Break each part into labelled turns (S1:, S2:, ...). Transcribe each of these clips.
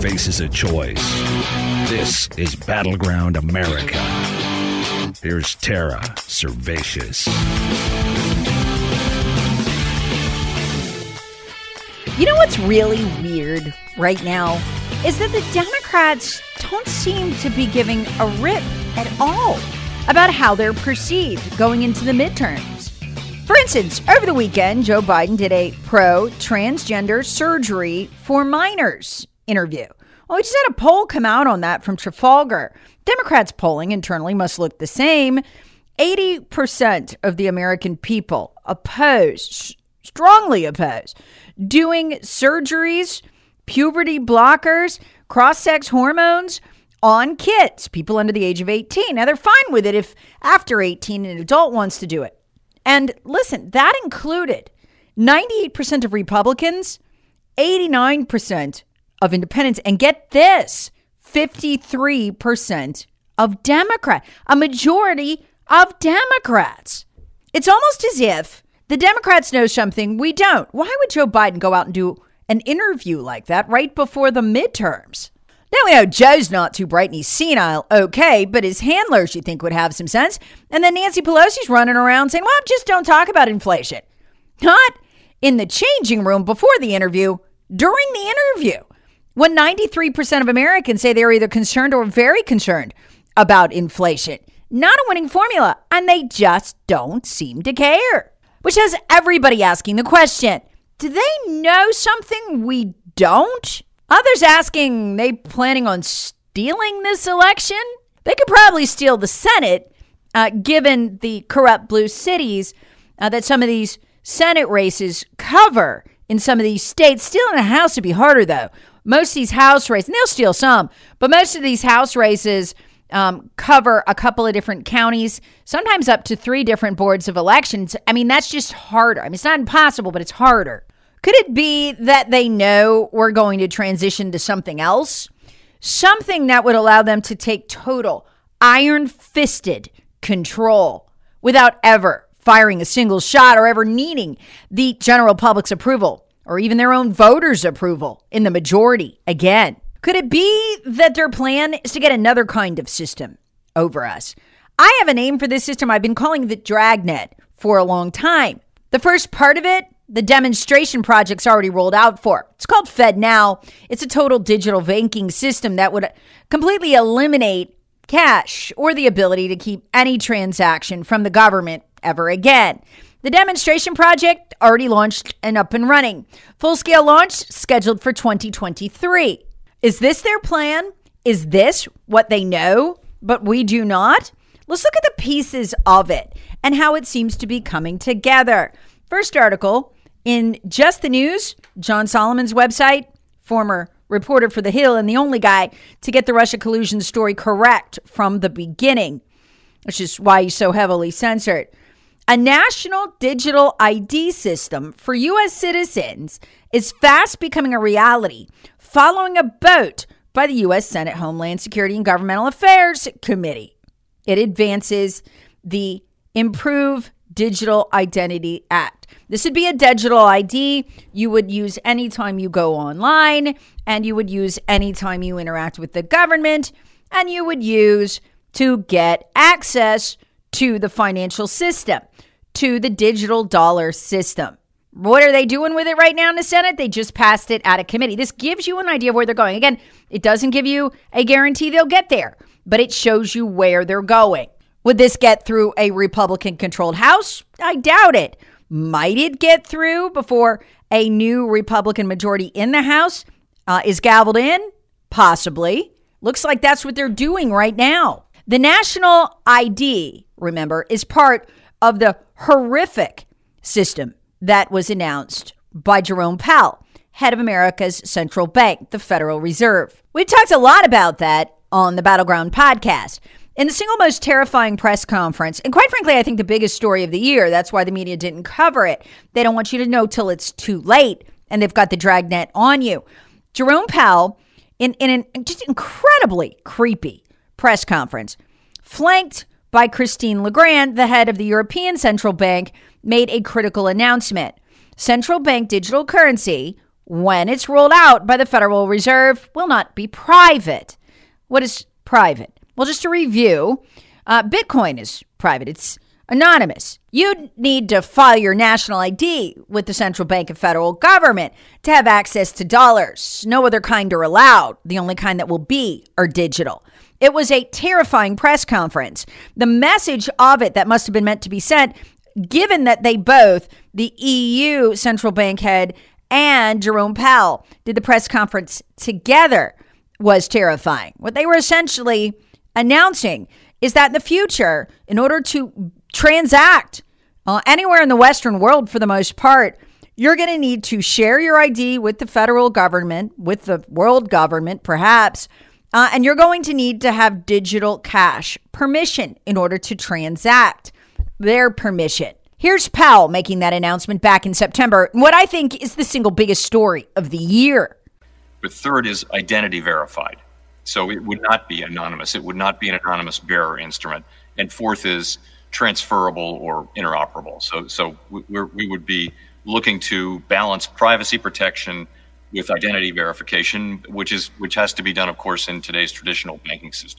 S1: Faces a choice. This is Battleground America. Here's Tara Servatius.
S2: You know what's really weird right now is that the Democrats don't seem to be giving a rip at all about how they're perceived going into the midterms. For instance, over the weekend, Joe Biden did a pro transgender surgery for minors interview. Well, we just had a poll come out on that from Trafalgar. Democrats polling internally must look the same. 80% of the American people oppose, strongly oppose, doing surgeries, puberty blockers, cross sex hormones on kids, people under the age of 18. Now, they're fine with it if after 18 an adult wants to do it. And listen, that included 98% of Republicans, 89% of independents, and get this 53% of Democrats, a majority of Democrats. It's almost as if the Democrats know something we don't. Why would Joe Biden go out and do an interview like that right before the midterms? Now we know Joe's not too bright and he's senile, okay, but his handlers you think would have some sense. And then Nancy Pelosi's running around saying, well, just don't talk about inflation. Not in the changing room before the interview, during the interview. When 93% of Americans say they're either concerned or very concerned about inflation. Not a winning formula, and they just don't seem to care. Which has everybody asking the question do they know something we don't? Others asking, they planning on stealing this election? They could probably steal the Senate, uh, given the corrupt blue cities uh, that some of these Senate races cover in some of these states. Stealing a House would be harder, though. Most of these House races, and they'll steal some, but most of these House races um, cover a couple of different counties, sometimes up to three different boards of elections. I mean, that's just harder. I mean, it's not impossible, but it's harder. Could it be that they know we're going to transition to something else? Something that would allow them to take total, iron fisted control without ever firing a single shot or ever needing the general public's approval or even their own voters' approval in the majority again. Could it be that their plan is to get another kind of system over us? I have a name for this system. I've been calling the dragnet for a long time. The first part of it the demonstration project's already rolled out for. It's called FedNow. It's a total digital banking system that would completely eliminate cash or the ability to keep any transaction from the government ever again. The demonstration project already launched and up and running. Full scale launch scheduled for 2023. Is this their plan? Is this what they know, but we do not? Let's look at the pieces of it and how it seems to be coming together. First article in Just the News, John Solomon's website, former reporter for The Hill and the only guy to get the Russia collusion story correct from the beginning, which is why he's so heavily censored. A national digital ID system for U.S. citizens is fast becoming a reality following a vote by the U.S. Senate Homeland Security and Governmental Affairs Committee. It advances the Improve Digital Identity Act. This would be a digital ID you would use anytime you go online, and you would use anytime you interact with the government, and you would use to get access to the financial system, to the digital dollar system. What are they doing with it right now in the Senate? They just passed it out of committee. This gives you an idea of where they're going. Again, it doesn't give you a guarantee they'll get there, but it shows you where they're going. Would this get through a Republican controlled House? I doubt it. Might it get through before a new Republican majority in the House uh, is gavelled in? Possibly. Looks like that's what they're doing right now. The national ID, remember, is part of the horrific system that was announced by Jerome Powell, head of America's central bank, the Federal Reserve. We talked a lot about that on the Battleground podcast. In the single most terrifying press conference, and quite frankly, I think the biggest story of the year, that's why the media didn't cover it. They don't want you to know till it's too late, and they've got the dragnet on you. Jerome Powell, in, in an just incredibly creepy press conference, flanked by Christine Lagarde, the head of the European Central Bank, made a critical announcement. Central bank digital currency, when it's rolled out by the Federal Reserve, will not be private. What is private? Well, just to review, uh, Bitcoin is private. It's anonymous. You need to file your national ID with the central bank and federal government to have access to dollars. No other kind are allowed. The only kind that will be are digital. It was a terrifying press conference. The message of it that must have been meant to be sent given that they both, the EU central bank head and Jerome Powell, did the press conference together, was terrifying. What they were essentially announcing is that in the future, in order to transact uh, anywhere in the Western world for the most part, you're going to need to share your ID with the federal government, with the world government, perhaps. Uh, and you're going to need to have digital cash permission in order to transact their permission. Here's Powell making that announcement back in September. What I think is the single biggest story of the year.
S3: But third is identity verified. So it would not be anonymous. It would not be an anonymous bearer instrument. And fourth is transferable or interoperable. So, so we would be looking to balance privacy protection with identity verification, which is which has to be done, of course, in today's traditional banking system.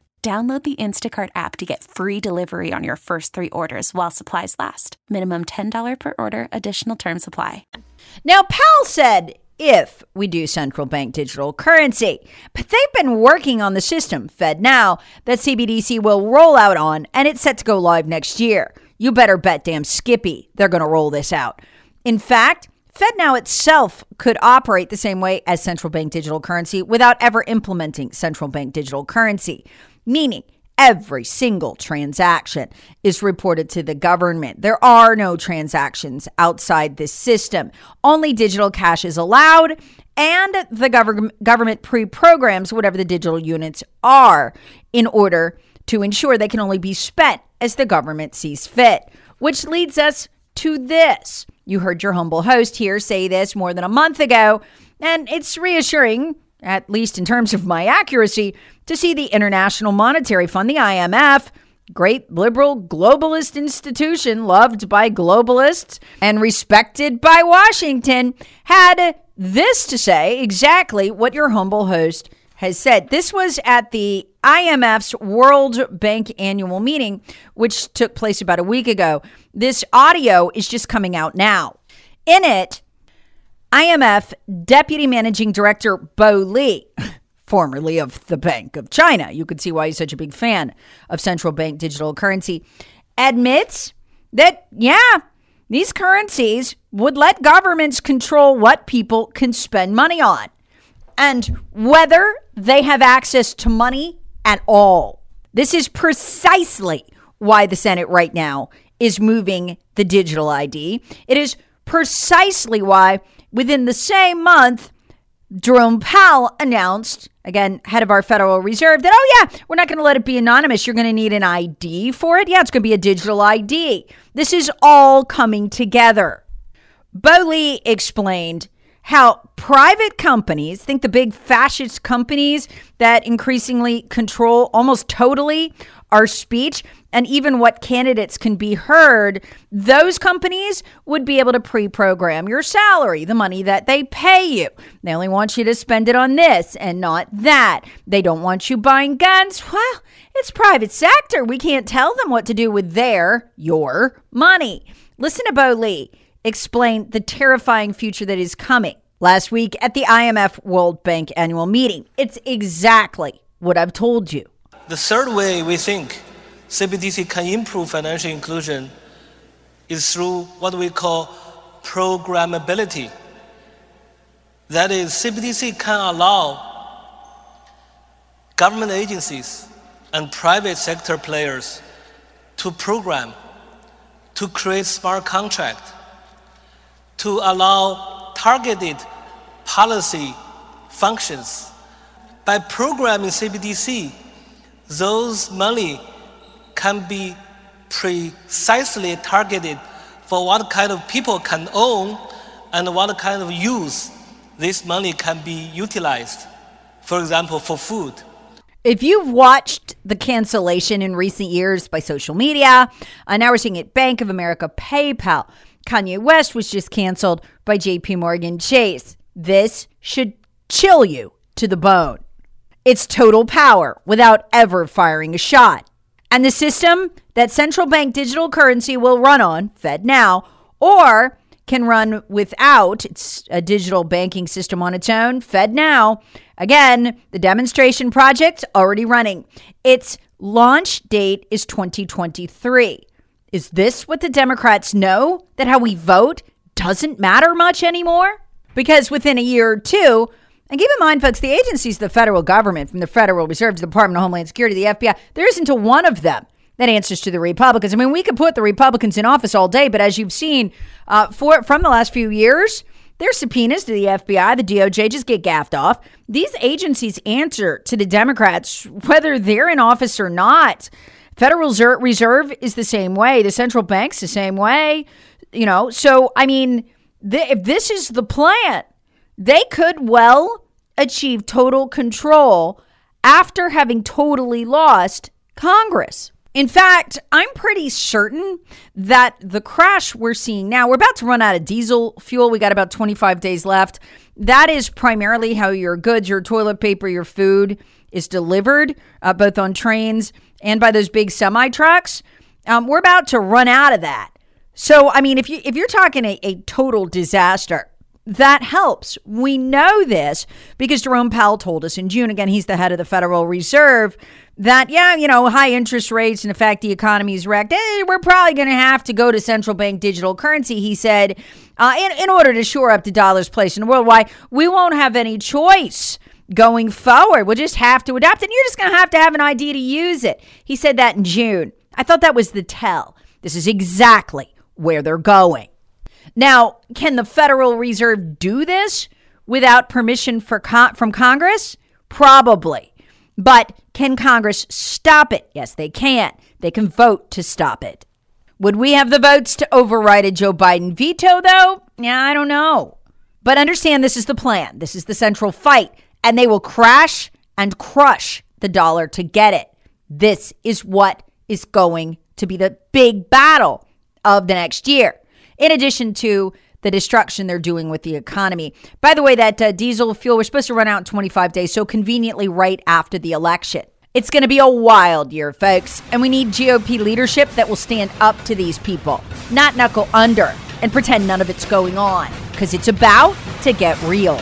S4: Download the Instacart app to get free delivery on your first three orders while supplies last. Minimum $10 per order, additional term supply.
S2: Now, Powell said if we do central bank digital currency, but they've been working on the system, Fed Now, that CBDC will roll out on, and it's set to go live next year. You better bet damn Skippy they're going to roll this out. In fact, FedNow itself could operate the same way as central bank digital currency without ever implementing central bank digital currency, meaning every single transaction is reported to the government. There are no transactions outside this system. Only digital cash is allowed, and the gov- government pre programs whatever the digital units are in order to ensure they can only be spent as the government sees fit. Which leads us to this. You heard your humble host here say this more than a month ago, and it's reassuring, at least in terms of my accuracy, to see the International Monetary Fund, the IMF, great liberal globalist institution loved by globalists and respected by Washington, had this to say exactly what your humble host has said. This was at the IMF's World Bank annual meeting, which took place about a week ago. This audio is just coming out now. In it, IMF Deputy Managing Director Bo Li, formerly of the Bank of China, you could see why he's such a big fan of central bank digital currency, admits that, yeah, these currencies would let governments control what people can spend money on and whether they have access to money at all. This is precisely why the Senate right now is moving the digital ID. It is precisely why within the same month, Jerome Powell announced, again, head of our Federal Reserve, that, oh, yeah, we're not going to let it be anonymous. You're going to need an ID for it. Yeah, it's going to be a digital ID. This is all coming together. Bo Li explained how private companies, think the big fascist companies that increasingly control almost totally our speech and even what candidates can be heard, those companies would be able to pre program your salary, the money that they pay you. They only want you to spend it on this and not that. They don't want you buying guns. Well, it's private sector. We can't tell them what to do with their, your money. Listen to Bo Li explain the terrifying future that is coming last week at the IMF World Bank annual meeting. It's exactly what I've told you.
S5: The third way we think CBDC can improve financial inclusion is through what we call programmability. That is, CBDC can allow government agencies and private sector players to program, to create smart contract, to allow targeted policy functions. By programming CBDC, those money can be precisely targeted for what kind of people can own and what kind of use this money can be utilized. For example, for food.
S2: If you've watched the cancellation in recent years by social media, uh, now we're seeing it Bank of America, PayPal. Kanye West was just canceled by JP Morgan Chase. This should chill you to the bone. It's total power without ever firing a shot. And the system that central bank digital currency will run on, Fed now, or can run without it's a digital banking system on its own, Fed now. Again, the demonstration project's already running. Its launch date is 2023. Is this what the Democrats know? That how we vote doesn't matter much anymore? Because within a year or two, and keep in mind, folks, the agencies of the federal government, from the Federal Reserve to the Department of Homeland Security, the FBI, there isn't a one of them that answers to the Republicans. I mean, we could put the Republicans in office all day, but as you've seen uh, for from the last few years, their subpoenas to the FBI, the DOJ just get gaffed off. These agencies answer to the Democrats, whether they're in office or not. Federal Reserve is the same way. The central bank's the same way. You know, so I mean, if this is the plan, they could well achieve total control after having totally lost Congress. In fact, I'm pretty certain that the crash we're seeing now, we're about to run out of diesel fuel. We got about 25 days left. That is primarily how your goods, your toilet paper, your food is delivered, uh, both on trains and by those big semi trucks. Um, we're about to run out of that. So, I mean, if you if you're talking a, a total disaster, that helps. We know this because Jerome Powell told us in June. Again, he's the head of the Federal Reserve. That yeah, you know, high interest rates and the fact the economy is wrecked. Eh, we're probably going to have to go to central bank digital currency. He said, uh, in in order to shore up the dollar's place in the world. Why we won't have any choice going forward. We'll just have to adapt, and you're just going to have to have an idea to use it. He said that in June. I thought that was the tell. This is exactly where they're going. Now, can the Federal Reserve do this without permission con- from Congress? Probably. But can Congress stop it? Yes, they can. They can vote to stop it. Would we have the votes to override a Joe Biden veto, though? Yeah, I don't know. But understand this is the plan. This is the central fight and they will crash and crush the dollar to get it. This is what is going to be the big battle of the next year, in addition to the destruction they're doing with the economy. By the way, that uh, diesel fuel, we're supposed to run out in 25 days, so conveniently right after the election. It's going to be a wild year, folks, and we need GOP leadership that will stand up to these people, not knuckle under and pretend none of it's going on, because it's about to get real.